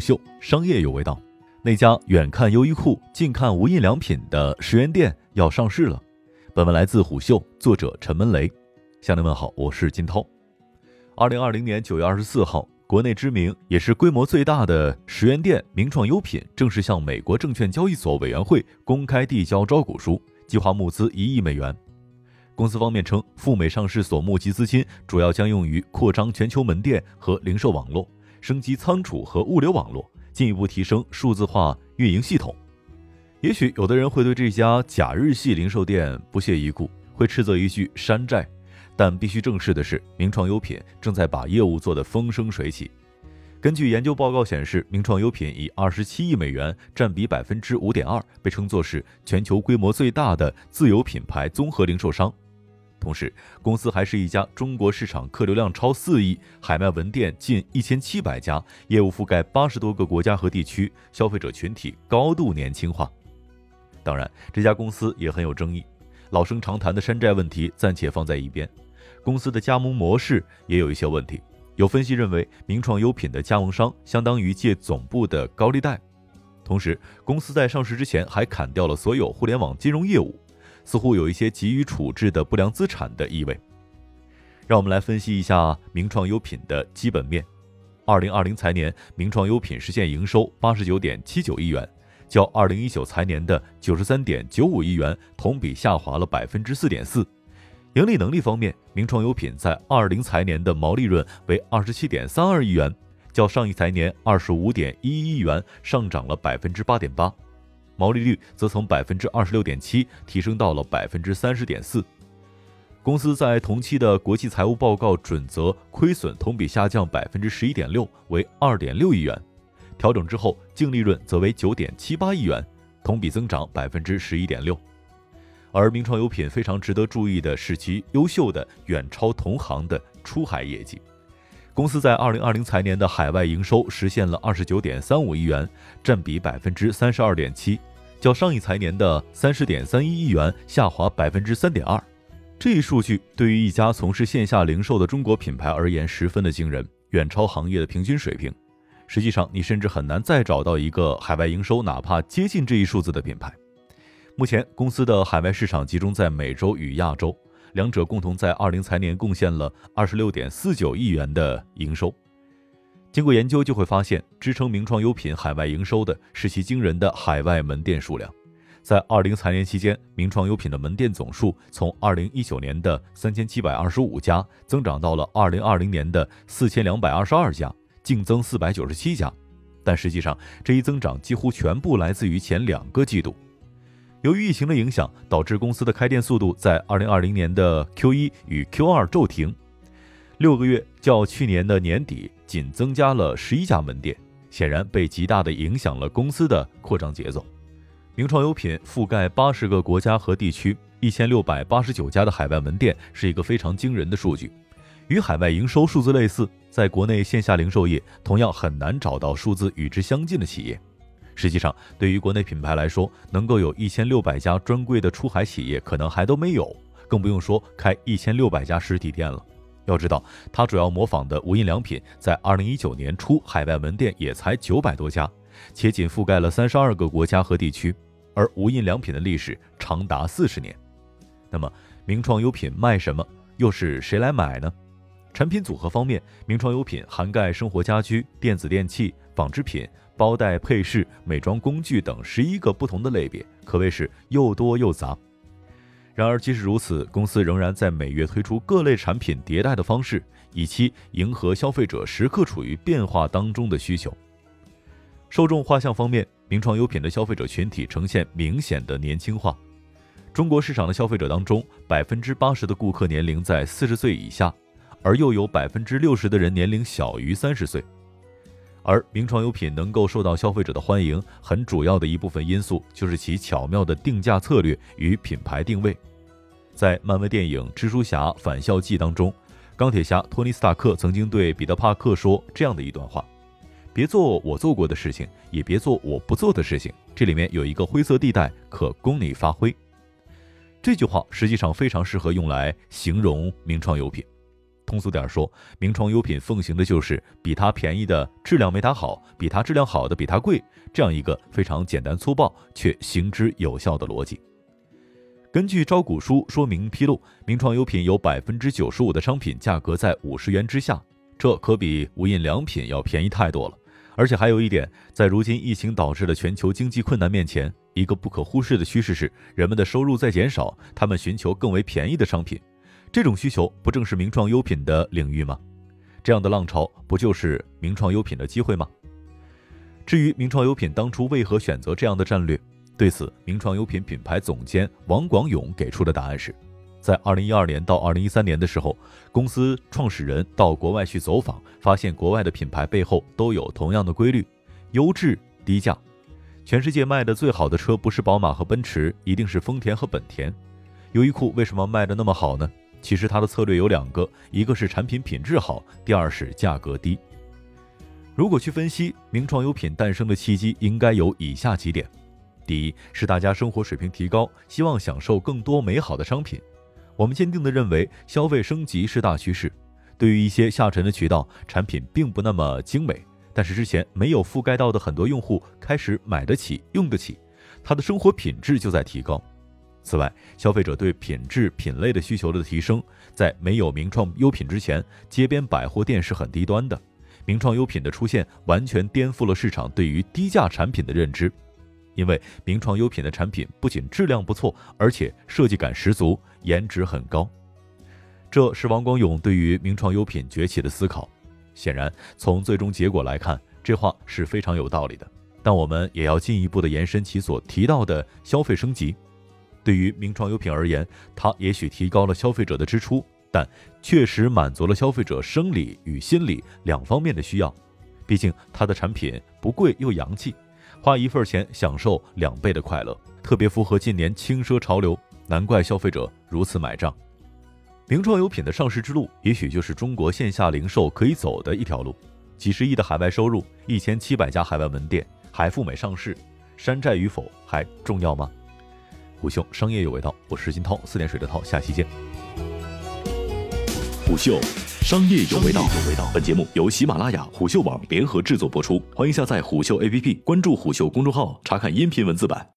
秀，商业有味道。那家远看优衣库，近看无印良品的十元店要上市了。本文来自虎嗅，作者陈文雷。向您问好，我是金涛。二零二零年九月二十四号，国内知名也是规模最大的十元店名创优品正式向美国证券交易所委员会公开递交招股书，计划募资一亿美元。公司方面称，赴美上市所募集资金主要将用于扩张全球门店和零售网络，升级仓储和物流网络，进一步提升数字化运营系统。也许有的人会对这家假日系零售店不屑一顾，会斥责一句山寨。但必须正视的是，名创优品正在把业务做得风生水起。根据研究报告显示，名创优品以二十七亿美元，占比百分之五点二，被称作是全球规模最大的自有品牌综合零售商。同时，公司还是一家中国市场客流量超四亿、海外门店近一千七百家、业务覆盖八十多个国家和地区、消费者群体高度年轻化。当然，这家公司也很有争议，老生常谈的山寨问题暂且放在一边。公司的加盟模式也有一些问题。有分析认为，名创优品的加盟商相当于借总部的高利贷。同时，公司在上市之前还砍掉了所有互联网金融业务，似乎有一些急于处置的不良资产的意味。让我们来分析一下名创优品的基本面。二零二零财年，名创优品实现营收八十九点七九亿元，较二零一九财年的九十三点九五亿元同比下滑了百分之四点四。盈利能力方面，名创优品在二零财年的毛利润为二十七点三二亿元，较上一财年二十五点一一亿元上涨了百分之八点八，毛利率则从百分之二十六点七提升到了百分之三十点四。公司在同期的国际财务报告准则亏损同比下降百分之十一点六，为二点六亿元，调整之后净利润则为九点七八亿元，同比增长百分之十一点六。而名创优品非常值得注意的是其优秀的远超同行的出海业绩。公司在二零二零财年的海外营收实现了二十九点三五亿元，占比百分之三十二点七，较上一财年的三十点三一亿元下滑百分之三点二。这一数据对于一家从事线下零售的中国品牌而言十分的惊人，远超行业的平均水平。实际上，你甚至很难再找到一个海外营收哪怕接近这一数字的品牌。目前，公司的海外市场集中在美洲与亚洲，两者共同在二零财年贡献了二十六点四九亿元的营收。经过研究，就会发现，支撑名创优品海外营收的是其惊人的海外门店数量。在二零财年期间，名创优品的门店总数从二零一九年的三千七百二十五家增长到了二零二零年的四千两百二十二家，净增四百九十七家。但实际上，这一增长几乎全部来自于前两个季度。由于疫情的影响，导致公司的开店速度在二零二零年的 Q 一与 Q 二骤停，六个月较去年的年底仅增加了十一家门店，显然被极大的影响了公司的扩张节奏。名创优品覆盖八十个国家和地区，一千六百八十九家的海外门店是一个非常惊人的数据，与海外营收数字类似，在国内线下零售业同样很难找到数字与之相近的企业。实际上，对于国内品牌来说，能够有一千六百家专柜的出海企业可能还都没有，更不用说开一千六百家实体店了。要知道，它主要模仿的无印良品在二零一九年初海外门店也才九百多家，且仅覆盖了三十二个国家和地区，而无印良品的历史长达四十年。那么，名创优品卖什么？又是谁来买呢？产品组合方面，名创优品涵盖生活家居、电子电器、纺织品。包袋配饰、美妆工具等十一个不同的类别，可谓是又多又杂。然而，即使如此，公司仍然在每月推出各类产品迭代的方式，以期迎合消费者时刻处于变化当中的需求。受众画像方面，名创优品的消费者群体呈现明显的年轻化。中国市场的消费者当中，百分之八十的顾客年龄在四十岁以下，而又有百分之六十的人年龄小于三十岁。而名创优品能够受到消费者的欢迎，很主要的一部分因素就是其巧妙的定价策略与品牌定位。在漫威电影《蜘蛛侠：返校记》当中，钢铁侠托尼·斯塔克曾经对彼得·帕克说这样的一段话：“别做我做过的事情，也别做我不做的事情，这里面有一个灰色地带可供你发挥。”这句话实际上非常适合用来形容名创优品。通俗点说，名创优品奉行的就是比它便宜的质量没它好，比它质量好的比它贵，这样一个非常简单粗暴却行之有效的逻辑。根据招股书说明披露，名创优品有百分之九十五的商品价格在五十元之下，这可比无印良品要便宜太多了。而且还有一点，在如今疫情导致的全球经济困难面前，一个不可忽视的趋势是，人们的收入在减少，他们寻求更为便宜的商品。这种需求不正是名创优品的领域吗？这样的浪潮不就是名创优品的机会吗？至于名创优品当初为何选择这样的战略？对此，名创优品品牌总监王广勇给出的答案是：在二零一二年到二零一三年的时候，公司创始人到国外去走访，发现国外的品牌背后都有同样的规律：优质、低价。全世界卖的最好的车不是宝马和奔驰，一定是丰田和本田。优衣库为什么卖的那么好呢？其实它的策略有两个，一个是产品品质好，第二是价格低。如果去分析名创优品诞生的契机，应该有以下几点。第一是大家生活水平提高，希望享受更多美好的商品。我们坚定地认为，消费升级是大趋势。对于一些下沉的渠道，产品并不那么精美，但是之前没有覆盖到的很多用户开始买得起、用得起，他的生活品质就在提高。此外，消费者对品质品类的需求的提升，在没有名创优品之前，街边百货店是很低端的。名创优品的出现，完全颠覆了市场对于低价产品的认知。因为名创优品的产品不仅质量不错，而且设计感十足，颜值很高。这是王光勇对于名创优品崛起的思考。显然，从最终结果来看，这话是非常有道理的。但我们也要进一步的延伸其所提到的消费升级。对于名创优品而言，它也许提高了消费者的支出，但确实满足了消费者生理与心理两方面的需要。毕竟，它的产品不贵又洋气。花一份钱享受两倍的快乐，特别符合近年轻奢潮流，难怪消费者如此买账。名创优品的上市之路，也许就是中国线下零售可以走的一条路。几十亿的海外收入，一千七百家海外门店，海富美上市，山寨与否还重要吗？虎嗅商业有味道，我是金涛，四点水的涛，下期见。虎嗅。商业有味道。有味道本节目由喜马拉雅、虎嗅网联合制作播出，欢迎下载虎嗅 APP，关注虎嗅公众号，查看音频文字版。